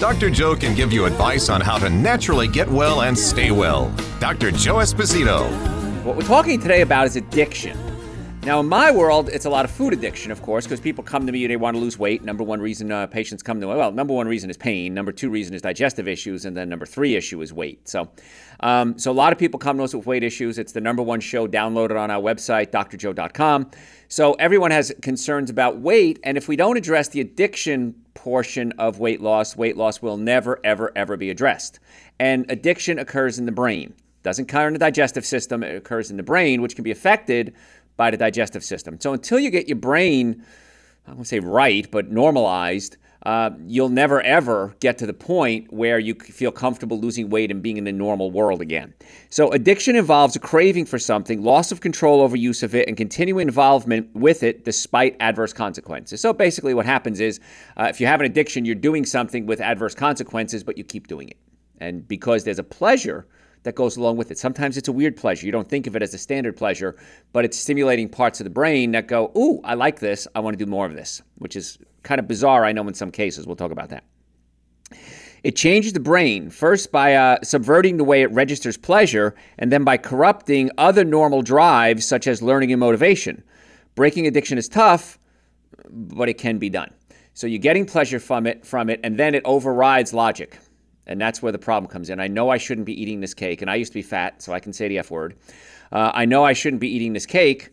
Dr. Joe can give you advice on how to naturally get well and stay well. Dr. Joe Esposito. What we're talking today about is addiction. Now, in my world, it's a lot of food addiction, of course, because people come to me, and they want to lose weight. Number one reason uh, patients come to me, well, number one reason is pain. Number two reason is digestive issues. And then number three issue is weight. So, um, so a lot of people come to us with weight issues. It's the number one show downloaded on our website, drjoe.com. So everyone has concerns about weight. And if we don't address the addiction portion of weight loss, weight loss will never, ever, ever be addressed. And addiction occurs in the brain. Doesn't occur in the digestive system, it occurs in the brain, which can be affected by the digestive system. So until you get your brain, I won't say right, but normalized, uh, you'll never ever get to the point where you feel comfortable losing weight and being in the normal world again. So, addiction involves a craving for something, loss of control over use of it, and continuing involvement with it despite adverse consequences. So, basically, what happens is uh, if you have an addiction, you're doing something with adverse consequences, but you keep doing it. And because there's a pleasure, that goes along with it. Sometimes it's a weird pleasure. You don't think of it as a standard pleasure, but it's stimulating parts of the brain that go, Ooh, I like this. I want to do more of this, which is kind of bizarre, I know, in some cases. We'll talk about that. It changes the brain, first by uh, subverting the way it registers pleasure, and then by corrupting other normal drives such as learning and motivation. Breaking addiction is tough, but it can be done. So you're getting pleasure from it, from it, and then it overrides logic. And that's where the problem comes in. I know I shouldn't be eating this cake, and I used to be fat, so I can say the F word. Uh, I know I shouldn't be eating this cake,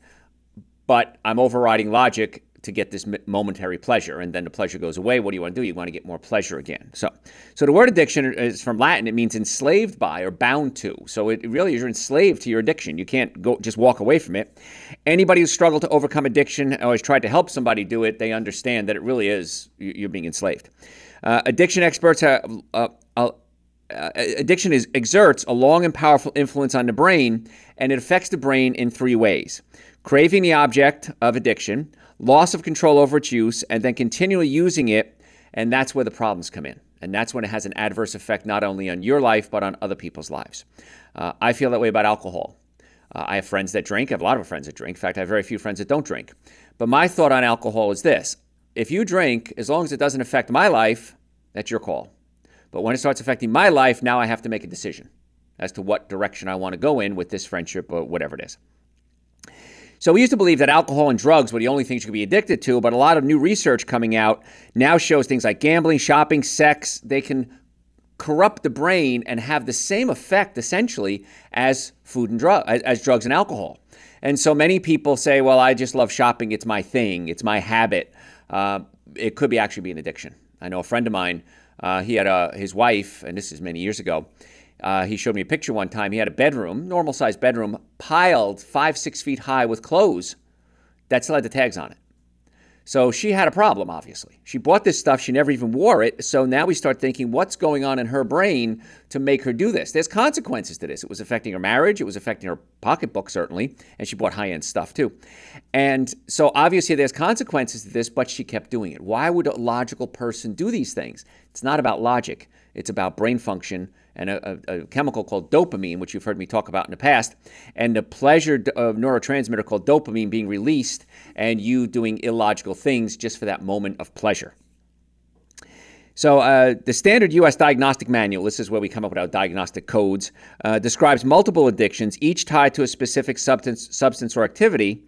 but I'm overriding logic to get this momentary pleasure, and then the pleasure goes away. What do you want to do? You want to get more pleasure again. So, so the word addiction is from Latin. It means enslaved by or bound to. So it really is you're enslaved to your addiction. You can't go just walk away from it. Anybody who's struggled to overcome addiction or has tried to help somebody do it, they understand that it really is you're being enslaved. Uh, addiction experts have. Uh, uh, addiction is, exerts a long and powerful influence on the brain, and it affects the brain in three ways craving the object of addiction, loss of control over its use, and then continually using it. And that's where the problems come in. And that's when it has an adverse effect not only on your life, but on other people's lives. Uh, I feel that way about alcohol. Uh, I have friends that drink. I have a lot of friends that drink. In fact, I have very few friends that don't drink. But my thought on alcohol is this if you drink, as long as it doesn't affect my life, that's your call. But when it starts affecting my life, now I have to make a decision as to what direction I want to go in with this friendship or whatever it is. So we used to believe that alcohol and drugs were the only things you could be addicted to, but a lot of new research coming out now shows things like gambling, shopping, sex, they can corrupt the brain and have the same effect essentially as food and drug as, as drugs and alcohol. And so many people say, "Well, I just love shopping; it's my thing, it's my habit." Uh, it could be actually be an addiction. I know a friend of mine uh, he had a, his wife, and this is many years ago. Uh, he showed me a picture one time. He had a bedroom, normal sized bedroom, piled five, six feet high with clothes that still had the tags on it. So she had a problem, obviously. She bought this stuff, she never even wore it. So now we start thinking, what's going on in her brain to make her do this? There's consequences to this. It was affecting her marriage, it was affecting her pocketbook, certainly, and she bought high end stuff too. And so obviously there's consequences to this, but she kept doing it. Why would a logical person do these things? It's not about logic, it's about brain function and a, a, a, chemical called dopamine, which you've heard me talk about in the past, and the pleasure of neurotransmitter called dopamine being released, and you doing illogical things just for that moment of pleasure. So, uh, the standard U.S. diagnostic manual, this is where we come up with our diagnostic codes, uh, describes multiple addictions, each tied to a specific substance, substance or activity,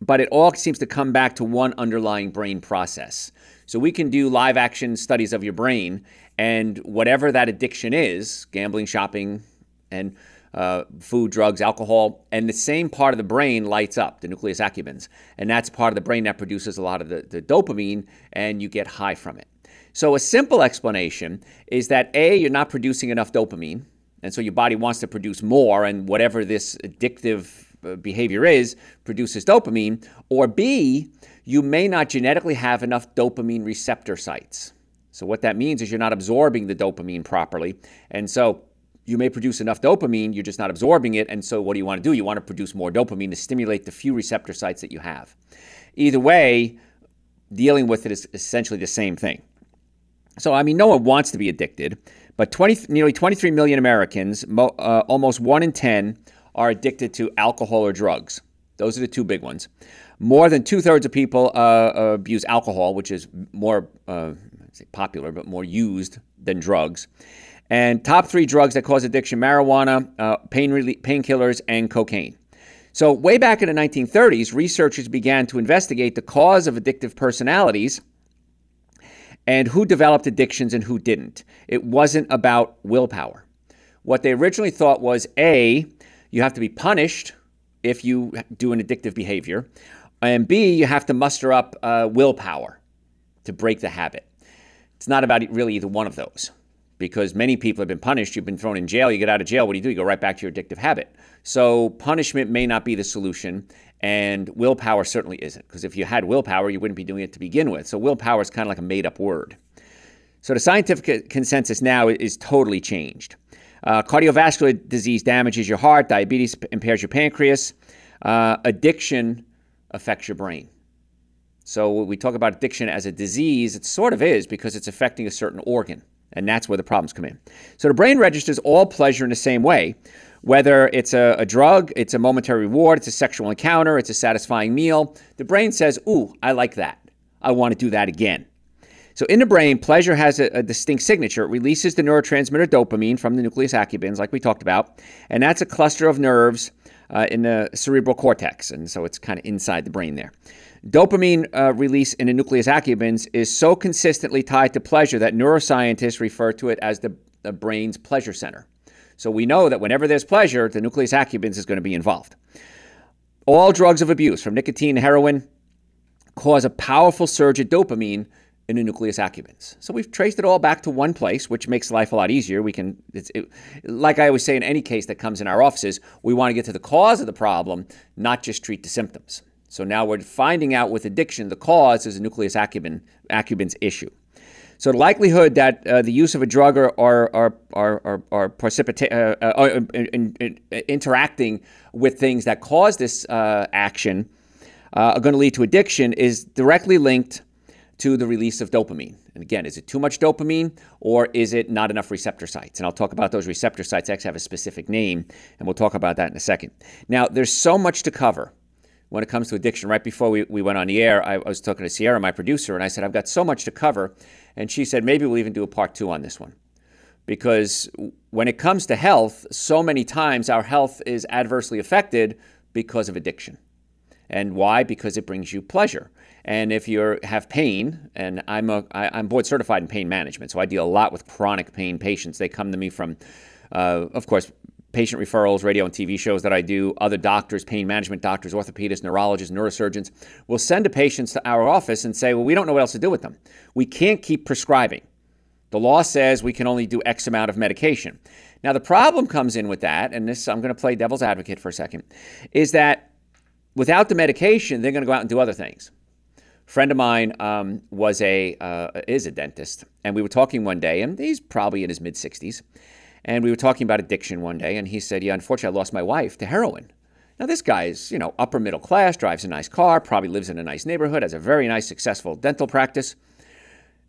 but it all seems to come back to one underlying brain process. So, we can do live action studies of your brain and whatever that addiction is gambling, shopping, and uh, food, drugs, alcohol, and the same part of the brain lights up, the nucleus accumbens. And that's part of the brain that produces a lot of the, the dopamine, and you get high from it. So, a simple explanation is that A, you're not producing enough dopamine, and so your body wants to produce more, and whatever this addictive behavior is produces dopamine, or B, you may not genetically have enough dopamine receptor sites. So, what that means is you're not absorbing the dopamine properly. And so, you may produce enough dopamine, you're just not absorbing it. And so, what do you want to do? You want to produce more dopamine to stimulate the few receptor sites that you have. Either way, dealing with it is essentially the same thing. So, I mean, no one wants to be addicted, but 20, nearly 23 million Americans, mo, uh, almost one in 10, are addicted to alcohol or drugs. Those are the two big ones. More than two thirds of people uh, abuse alcohol, which is more uh, popular, but more used than drugs. And top three drugs that cause addiction marijuana, uh, pain painkillers, and cocaine. So, way back in the 1930s, researchers began to investigate the cause of addictive personalities and who developed addictions and who didn't. It wasn't about willpower. What they originally thought was A, you have to be punished if you do an addictive behavior, and B, you have to muster up uh, willpower to break the habit. It's not about really either one of those because many people have been punished. You've been thrown in jail. You get out of jail. What do you do? You go right back to your addictive habit. So punishment may not be the solution, and willpower certainly isn't. Because if you had willpower, you wouldn't be doing it to begin with. So willpower is kind of like a made up word. So the scientific consensus now is totally changed. Uh, cardiovascular disease damages your heart, diabetes impairs your pancreas, uh, addiction affects your brain. So we talk about addiction as a disease, it sort of is because it's affecting a certain organ. And that's where the problems come in. So the brain registers all pleasure in the same way. Whether it's a, a, drug, it's a momentary reward, it's a sexual encounter, it's a satisfying meal, the brain says, Ooh, I like that. I want to do that again. So in the brain, pleasure has a, a distinct signature. It releases the neurotransmitter dopamine from the nucleus accumbens, like we talked about, and that's a cluster of nerves uh, in the cerebral cortex, and so it's kind of inside the brain there. Dopamine uh, release in the nucleus accumbens is so consistently tied to pleasure that neuroscientists refer to it as the, the brain's pleasure center. So we know that whenever there's pleasure, the nucleus accumbens is going to be involved. All drugs of abuse, from nicotine to heroin, cause a powerful surge of dopamine in the nucleus accumbens. So we've traced it all back to one place, which makes life a lot easier. We can, it, like I always say in any case that comes in our offices, we want to get to the cause of the problem, not just treat the symptoms. So now we're finding out with addiction, the cause is a nucleus accumbens, accumbens issue. So the likelihood that uh, the use of a drug or, or, interacting with things that cause this uh, action uh, are going to lead to addiction is directly linked to the release of dopamine. And again, is it too much dopamine or is it not enough receptor sites? And I'll talk about those receptor sites. actually have a specific name, and we'll talk about that in a second. Now, there's so much to cover when it comes to addiction. Right before we, we went on the air, I, I was talking to Sierra, my producer, and I said, I've got so much to cover. And she said, maybe we'll even do a part two on this one. Because when it comes to health, so many times our health is adversely affected because of addiction. And why? Because it brings you pleasure. And if you have pain, and I'm a, I, I'm board certified in pain management, so I deal a lot with chronic pain patients. They come to me from, uh, of course, patient referrals, radio and TV shows that I do, other doctors, pain management doctors, orthopedists, neurologists, neurosurgeons will send the patients to our office and say, well, we don't know what else to do with them. We can't keep prescribing. The law says we can only do X amount of medication. Now, the problem comes in with that, and this I'm going to play devil's advocate for a second, is that without the medication, they're going to go out and do other things. Friend of mine um, was a uh, is a dentist, and we were talking one day, and he's probably in his mid 60s, and we were talking about addiction one day, and he said, Yeah, unfortunately, I lost my wife to heroin. Now, this guy's, you know, upper middle class, drives a nice car, probably lives in a nice neighborhood, has a very nice, successful dental practice.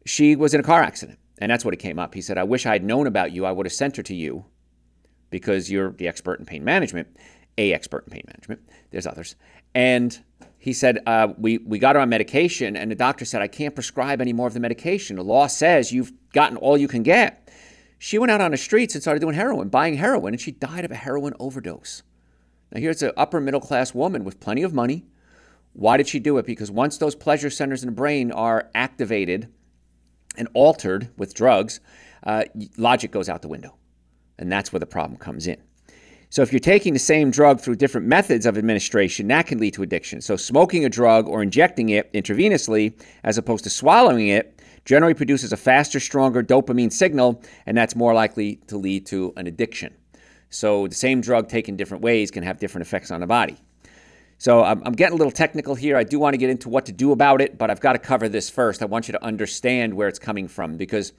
She was in a car accident, and that's what it came up. He said, I wish I had known about you. I would have sent her to you because you're the expert in pain management, a expert in pain management. There's others. And he said, uh, we, we got her on medication, and the doctor said, I can't prescribe any more of the medication. The law says you've gotten all you can get. She went out on the streets and started doing heroin, buying heroin, and she died of a heroin overdose. Now, here's an upper middle class woman with plenty of money. Why did she do it? Because once those pleasure centers in the brain are activated and altered with drugs, uh, logic goes out the window. And that's where the problem comes in. So, if you're taking the same drug through different methods of administration, that can lead to addiction. So, smoking a drug or injecting it intravenously as opposed to swallowing it generally produces a faster, stronger dopamine signal, and that's more likely to lead to an addiction. So the same drug taken different ways can have different effects on the body. So I'm, I'm, getting a little technical here. I do want to get into what to do about it, but I've got to cover this first. I want you to understand where it's coming from because,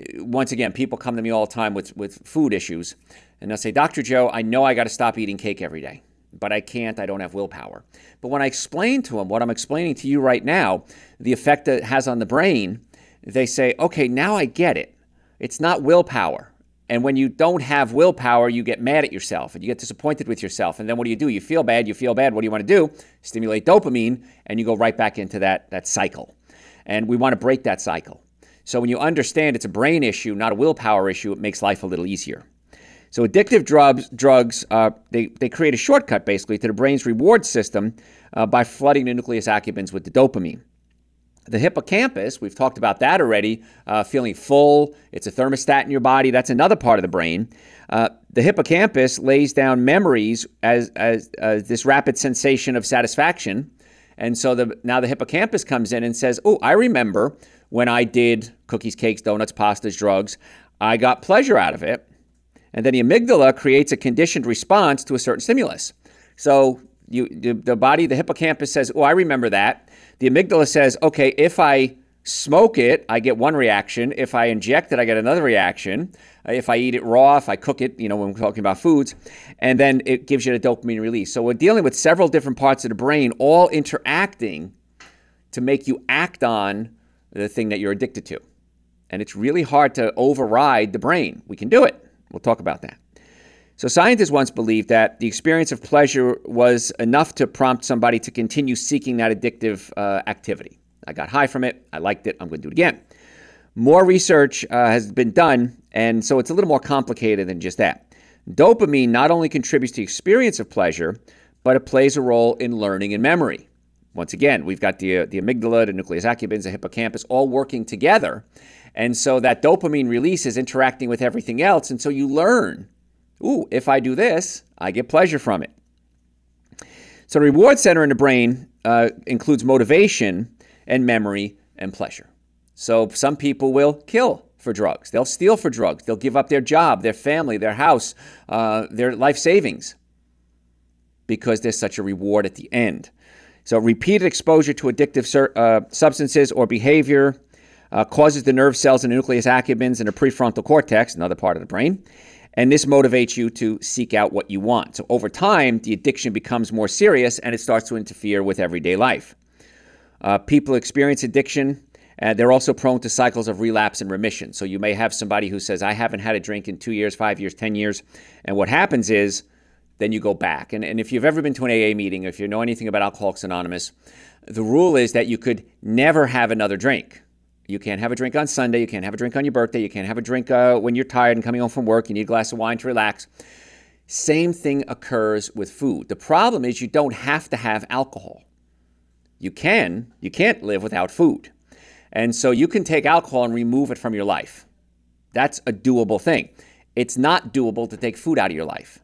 uh, once again, people come to me all the time with, with food issues. And they'll say, Dr. Joe, I know I got to stop eating cake every day, but I can't. I don't have willpower. But when I explain to them what I'm explaining to you right now, the effect that it has on the brain, they say, okay, now I get it. It's not willpower. And when you don't have willpower, you get mad at yourself and you get disappointed with yourself. And then what do you do? You feel bad, you feel bad. What do you want to do? Stimulate dopamine, and you go right back into that, that cycle. And we want to break that cycle. So when you understand it's a brain issue, not a willpower issue, it makes life a little easier. So addictive drugs, drugs uh, they, they create a shortcut basically to the brain's reward system uh, by flooding the nucleus accumbens with the dopamine. The hippocampus, we've talked about that already, uh, feeling full. It's a thermostat in your body. That's another part of the brain. Uh, the hippocampus lays down memories as, as this rapid sensation of satisfaction. And so the, now the hippocampus comes in and says, Oh, I remember when I did cookies, cakes, donuts, pastas, drugs. I got pleasure out of it. And then the amygdala creates a conditioned response to a certain stimulus. So you, the body, the hippocampus says, Oh, I remember that. The amygdala says, okay, if I smoke it, I get one reaction. If I inject it, I get another reaction. Uh, if I eat it raw, if I cook it, you know, when we're talking about foods, and then it gives you a dopamine release. So we're dealing with several different parts of the brain all interacting to make you act on the thing that you're addicted to. And it's really hard to override the brain. We can do it. We'll talk about that. So, scientists once believed that the experience of pleasure was enough to prompt somebody to continue seeking that addictive uh, activity. I got high from it. I liked it. I'm going to do it again. More research uh, has been done, and so it's a little more complicated than just that. Dopamine not only contributes to the experience of pleasure, but it plays a role in learning and memory. Once again, we've got the, uh, the amygdala, the nucleus accumbens, the hippocampus all working together. And so that dopamine release is interacting with everything else. And so you learn Ooh, if I do this, I get pleasure from it. So, the reward center in the brain uh, includes motivation and memory and pleasure. So, some people will kill for drugs, they'll steal for drugs, they'll give up their job, their family, their house, uh, their life savings because there's such a reward at the end. So, repeated exposure to addictive uh, substances or behavior uh, causes the nerve cells in the nucleus accumbens and the prefrontal cortex, another part of the brain, and this motivates you to seek out what you want. So over time, the addiction becomes more serious and it starts to interfere with everyday life. Uh, people experience addiction. uh, they're also prone to cycles of relapse and remission. So you may have somebody who says, I haven't had a drink in two years, five years, 10 years. And what happens is, then you go back. And, and if you've ever been to an AA meeting, if you know anything about Alcoholics Anonymous, the rule is that you could never have another drink. You can't have a drink on Sunday. You can't have a drink on your birthday. You can't have a drink uh, when you're tired and coming home from work. You need a glass of wine to relax. Same thing occurs with food. The problem is you don't have to have alcohol. You can, you can't live without food. And so you can take alcohol and remove it from your life. That's a doable thing. It's not doable to take food out of your life.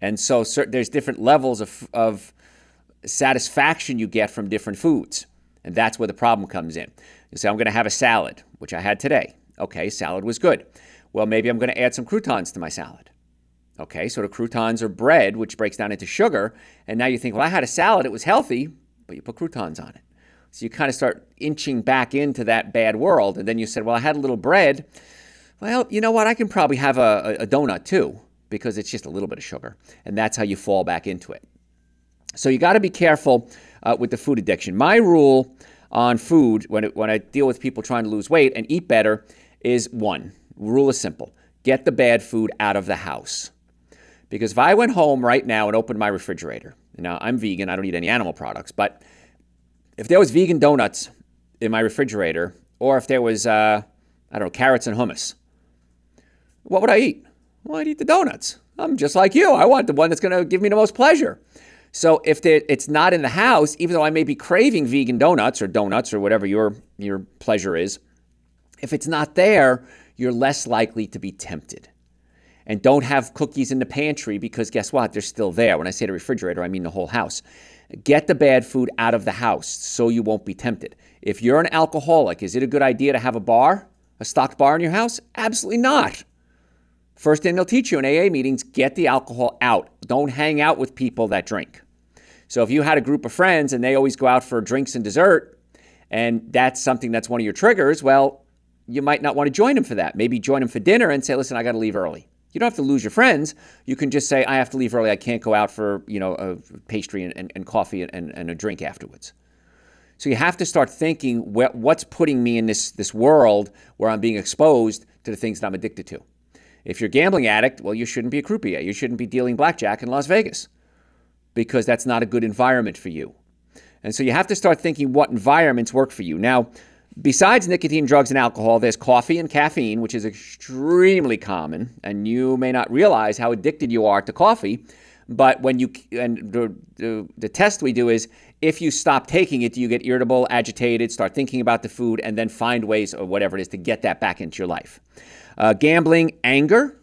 And so there's different levels of, of satisfaction you get from different foods. And that's where the problem comes in. You say, I'm going to have a salad, which I had today. Okay, salad was good. Well, maybe I'm going to add some croutons to my salad. Okay, so the croutons are bread, which breaks down into sugar. And now you think, well, I had a salad, it was healthy, but you put croutons on it. So you kind of start inching back into that bad world. And then you said, well, I had a little bread. Well, you know what? I can probably have a, a donut too, because it's just a little bit of sugar. And that's how you fall back into it. So you got to be careful uh, with the food addiction. My rule on food when, it, when I deal with people trying to lose weight and eat better is one rule is simple get the bad food out of the house. Because if I went home right now and opened my refrigerator, now I'm vegan, I don't eat any animal products, but if there was vegan donuts in my refrigerator, or if there was, uh, I don't know, carrots and hummus, what would I eat? Well, I'd eat the donuts. I'm just like you. I want the one that's going to give me the most pleasure. So if it's not in the house, even though I may be craving vegan donuts or donuts or whatever your your pleasure is, if it's not there, you're less likely to be tempted. And don't have cookies in the pantry because guess what? They're still there. When I say the refrigerator, I mean the whole house. Get the bad food out of the house so you won't be tempted. If you're an alcoholic, is it a good idea to have a bar, a stocked bar in your house? Absolutely not. First thing they'll teach you in AA meetings get the alcohol out. Don't hang out with people that drink. So if you had a group of friends and they always go out for drinks and dessert, and that's something that's one of your triggers, well, you might not want to join them for that. Maybe join them for dinner and say, listen, I got to leave early. You don't have to lose your friends. You can just say, I have to leave early. I can't go out for, you know, a pastry and, and, and coffee and, and a drink afterwards. So you have to start thinking what's putting me in this, this world where I'm being exposed to the things that I'm addicted to. If you're a gambling addict, well, you shouldn't be a croupier. You shouldn't be dealing blackjack in Las Vegas because that's not a good environment for you. And so you have to start thinking what environments work for you. Now, besides nicotine, drugs, and alcohol, there's coffee and caffeine, which is extremely common. And you may not realize how addicted you are to coffee. But when you, and the, the, the test we do is if you stop taking it, do you get irritable, agitated, start thinking about the food, and then find ways or whatever it is to get that back into your life. Uh, gambling, anger.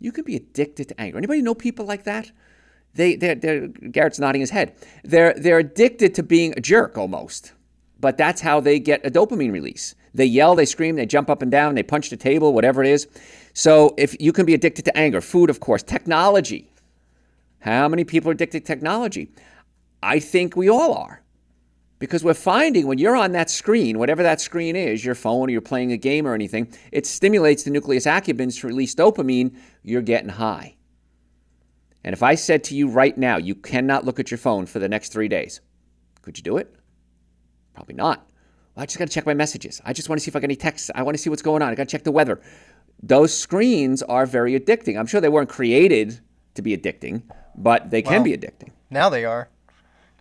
You can be addicted to anger. Anybody know people like that? They, they're, they're, Garrett's nodding his head. They're, they're addicted to being a jerk almost, but that's how they get a dopamine release. They yell, they scream, they jump up and down, they punch the table, whatever it is. So if you can be addicted to anger, food, of course, technology. How many people are addicted to technology? I think we all are. Because we're finding when you're on that screen, whatever that screen is, your phone or you're playing a game or anything, it stimulates the nucleus accumbens to release dopamine, you're getting high. And if I said to you right now, you cannot look at your phone for the next three days, could you do it? Probably not. Well, I just got to check my messages. I just want to see if I got any texts. I want to see what's going on. I got to check the weather. Those screens are very addicting. I'm sure they weren't created to be addicting, but they can be addicting. Now they are.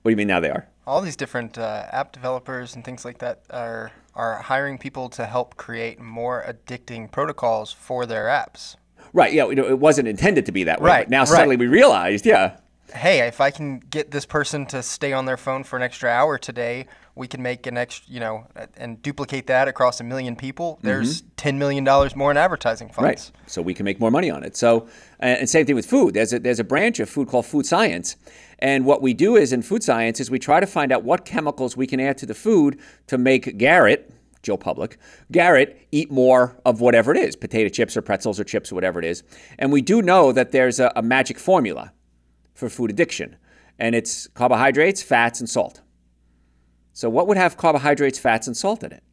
What do you mean now they are? All these different uh, app developers and things like that are are hiring people to help create more addicting protocols for their apps. Right. Yeah. You know, It wasn't intended to be that way. Right. Now right. suddenly we realized, yeah. Hey, if I can get this person to stay on their phone for an extra hour today, we can make an extra, you know, and duplicate that across a million people. There's mm-hmm. ten million dollars more in advertising funds. Right. So we can make more money on it. So, and same thing with food. There's a there's a branch of food called food science, and what we do is in food science is we try to find out what chemicals we can add to the food to make Garrett Joe Public, Garrett eat more of whatever it is potato chips or pretzels or chips or whatever it is. And we do know that there's a, a magic formula for food addiction, and it's carbohydrates, fats, and salt. So, what would have carbohydrates, fats, and salt in it?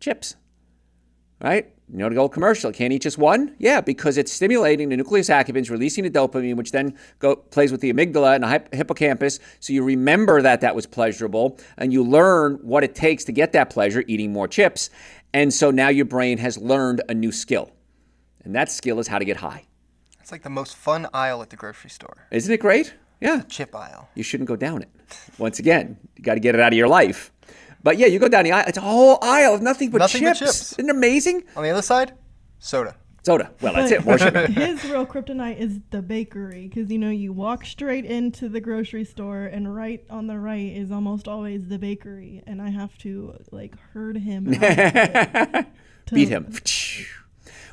Chips, right? You know the old commercial, can't eat just one? Yeah, because it's stimulating the nucleus accumbens, releasing the dopamine, which then go, plays with the amygdala and the hippocampus. So you remember that that was pleasurable, and you learn what it takes to get that pleasure, eating more chips. And so now your brain has learned a new skill. And that skill is how to get high. It's like the most fun aisle at the grocery store. Isn't it great? Yeah. Chip aisle. You shouldn't go down it. Once again, you got to get it out of your life. But yeah, you go down the aisle, it's a whole aisle of nothing but nothing chips. But chips. Isn't it amazing? On the other side, soda. Soda. Well, that's it. More sugar. His real kryptonite is the bakery because you know you walk straight into the grocery store and right on the right is almost always the bakery, and I have to like herd him, to beat him.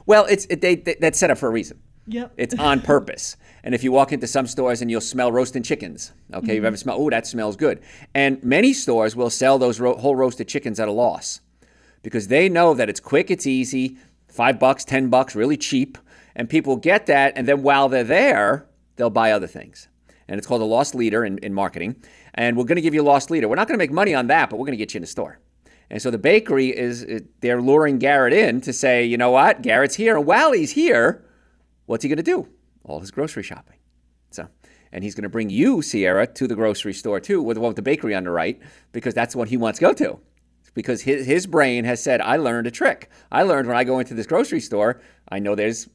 Well, it's it, they, they, that's set up for a reason. Yep. It's on purpose. And if you walk into some stores and you'll smell roasting chickens, okay, mm-hmm. you've ever smelled, oh, that smells good. And many stores will sell those ro- whole roasted chickens at a loss because they know that it's quick, it's easy, five bucks, ten bucks, really cheap. And people get that. And then while they're there, they'll buy other things. And it's called a lost leader in, in marketing. And we're going to give you a lost leader. We're not going to make money on that, but we're going to get you in the store. And so the bakery is, they're luring Garrett in to say, you know what, Garrett's here. And while he's here, what's he going to do? all his grocery shopping. So, and he's going to bring you, Sierra, to the grocery store too, with the one with the bakery on the right, because that's what he wants to go to. Because his, his brain has said, I learned a trick. I learned when I go into this grocery store, I know there's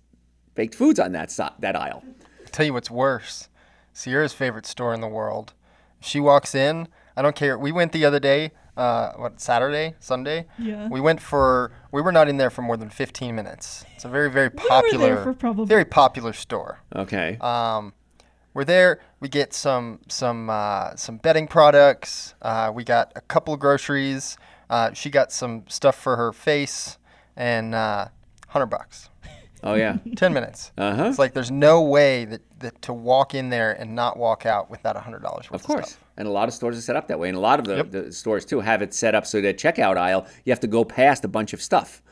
baked foods on that, that aisle. I'll tell you what's worse Sierra's favorite store in the world. She walks in, I don't care. We went the other day, uh, what Saturday, Sunday. Yeah. We went for. We were not in there for more than 15 minutes. It's a very, very popular, we probably- very popular store. Okay. Um, we're there. We get some some uh, some bedding products. Uh, we got a couple groceries. Uh, she got some stuff for her face, and uh, hundred bucks. Oh yeah. Ten minutes. Uh huh. It's like there's no way that, that to walk in there and not walk out with that hundred dollars worth of course. Of stuff. And a lot of stores are set up that way, and a lot of the, Yep. the stores too have it set up so that checkout aisle you have to go past a bunch of stuff.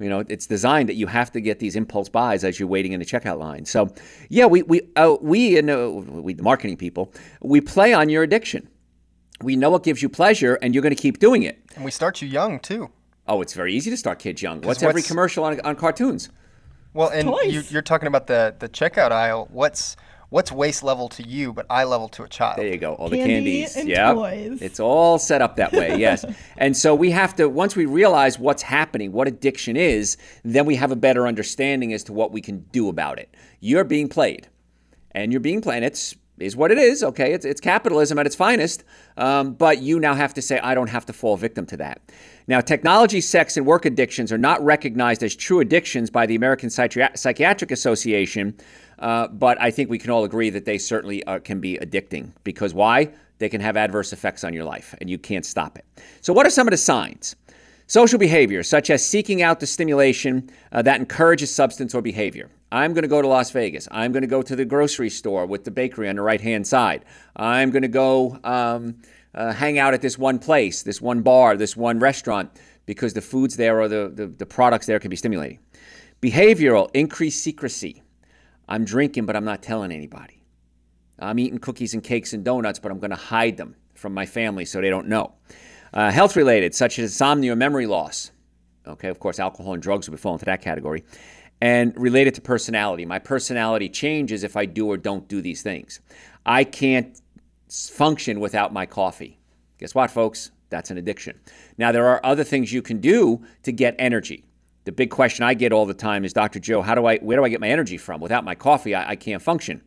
You know, it's designed that you have to get these impulse buys as you're waiting in the checkout line. So, yeah, we we uh, we and uh, we the marketing people we play on your addiction. We know what gives you pleasure, and you're going to keep doing it. And we start you young too. Oh, it's very easy to start kids young. What's, every commercial on, on cartoons? Well, and you, you're talking about the the checkout aisle. What's what's waist level to you, but eye level to a child? There you go. All the Candy candies. yeah. It's all set up that way, yes. and so we have to, once we realize what's happening, what addiction is, then we have a better understanding as to what we can do about it. You're being played. And you're being played. It's is what it is. Okay, it's, it's capitalism at its finest. Um, but you now have to say, I don't have to fall victim to that. Now, technology, sex, and work addictions are not recognized as true addictions by the American Psychiatric Association. Uh, but I think we can all agree that they certainly uh, can be addicting because why? They can have adverse effects on your life and you can't stop it. So, what are some of the signs? Social behavior, such as seeking out the stimulation uh, that encourages substance or behavior. I'm going to go to Las Vegas. I'm going to go to the grocery store with the bakery on the right hand side. I'm going to go um, uh, hang out at this one place, this one bar, this one restaurant, because the foods there or the, the, the products there can be stimulating. Behavioral, increased secrecy. I'm drinking, but I'm not telling anybody. I'm eating cookies and cakes and donuts, but I'm going to hide them from my family so they don't know. Uh, health related, such as insomnia or memory loss. Okay, of course, alcohol and drugs would fall into that category. And related to personality. My personality changes if I do or don't do these things. I can't function without my coffee. Guess what, folks? That's an addiction. Now, there are other things you can do to get energy. The big question I get all the time is, Dr. Joe, how do I, where do I get my energy from? Without my coffee, I, I can't function.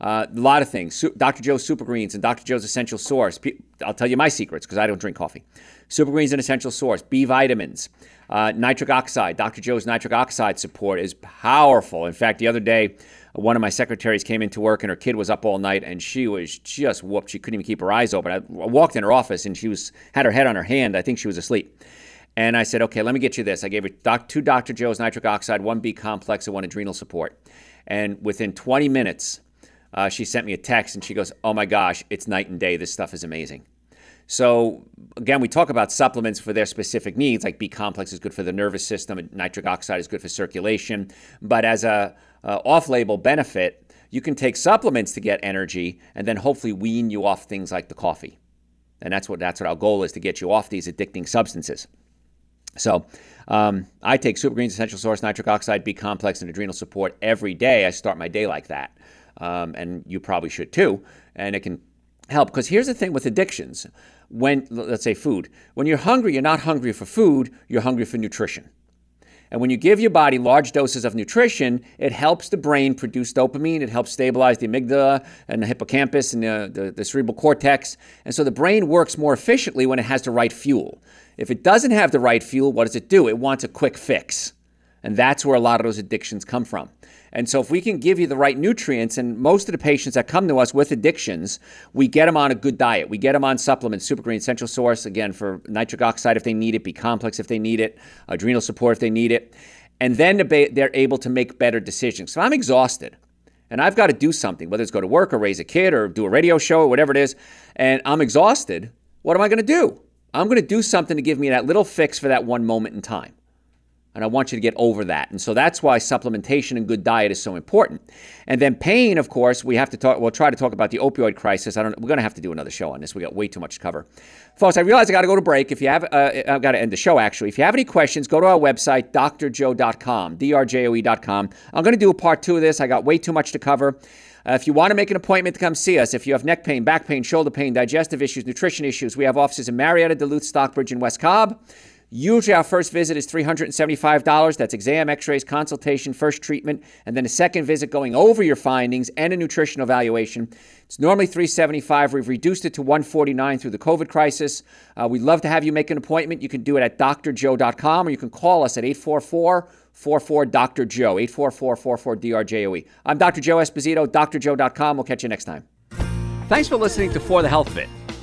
Uh, a lot of things. Dr. Joe's Super Greens and Dr. Joe's Essential Source. I'll tell you my secrets because I don't drink coffee. Super Greens and Essential Source, B vitamins, uh, nitric oxide. Dr. Joe's nitric oxide support is powerful. In fact, the other day, one of my secretaries came into work and her kid was up all night and she was just whooped. She couldn't even keep her eyes open. I walked in her office and she was had her head on her hand. I think she was asleep. And I said, okay, let me get you this. I gave her doc, two Dr. Joe's nitric oxide, one B complex, and one adrenal support. And within 20 minutes, uh, she sent me a text and she goes, oh my gosh, it's night and day. This stuff is amazing. So again, we talk about supplements for their specific needs, like B complex is good for the nervous system, and nitric oxide is good for circulation. But as a uh, off-label benefit, you can take supplements to get energy, and then hopefully wean you off things like the coffee. And that's what that's what our goal is to get you off these addicting substances. So um, I take Super Greens Essential Source, nitric oxide, B complex, and adrenal support every day. I start my day like that, um, and you probably should too. And it can help because here's the thing with addictions: when let's say food, when you're hungry, you're not hungry for food, you're hungry for nutrition. And when you give your body large doses of nutrition, it helps the brain produce dopamine. It helps stabilize the amygdala and the hippocampus and the, the, the, cerebral cortex. And so the brain works more efficiently when it has the right fuel. If it doesn't have the right fuel, what does it do? It wants a quick fix. And that's where a lot of those addictions come from. And so, if we can give you the right nutrients, and most of the patients that come to us with addictions, we get them on a good diet. We get them on supplements, Super Green Essential Source, again, for nitric oxide if they need it, B complex if they need it, adrenal support if they need it. And then they're able to make better decisions. So, I'm exhausted and I've got to do something, whether it's go to work or raise a kid or do a radio show or whatever it is, and I'm exhausted. What am I going to do? I'm going to do something to give me that little fix for that one moment in time. And I want you to get over that. And so that's why supplementation and good diet is so important. And then pain, of course, we have to talk, we'll try to talk about the opioid crisis. I don't, we're going to have to do another show on this. We got way too much to cover. Folks, I realize I got to go to break. If you have, uh, I've got to end the show actually. If you have any questions, go to our website, drjoe.com, drjoe.com. I'm going to do a part two of this. I got way too much to cover. Uh, if you want to make an appointment to come see us, if you have neck pain, back pain, shoulder pain, digestive issues, nutrition issues, we have offices in Marietta, Duluth, Stockbridge, and West Cobb. Usually, our first visit is $375. That's exam, x rays, consultation, first treatment, and then a second visit going over your findings and a nutritional evaluation. It's normally 375. We've reduced it to 149 through the COVID crisis. Uh, we'd love to have you make an appointment. You can do it at drjoe.com or you can call us at 844 44 Dr. Joe, 844 44 DRJOE. I'm Dr. Joe Esposito, drjoe.com. We'll catch you next time. Thanks for listening to For the Health of It.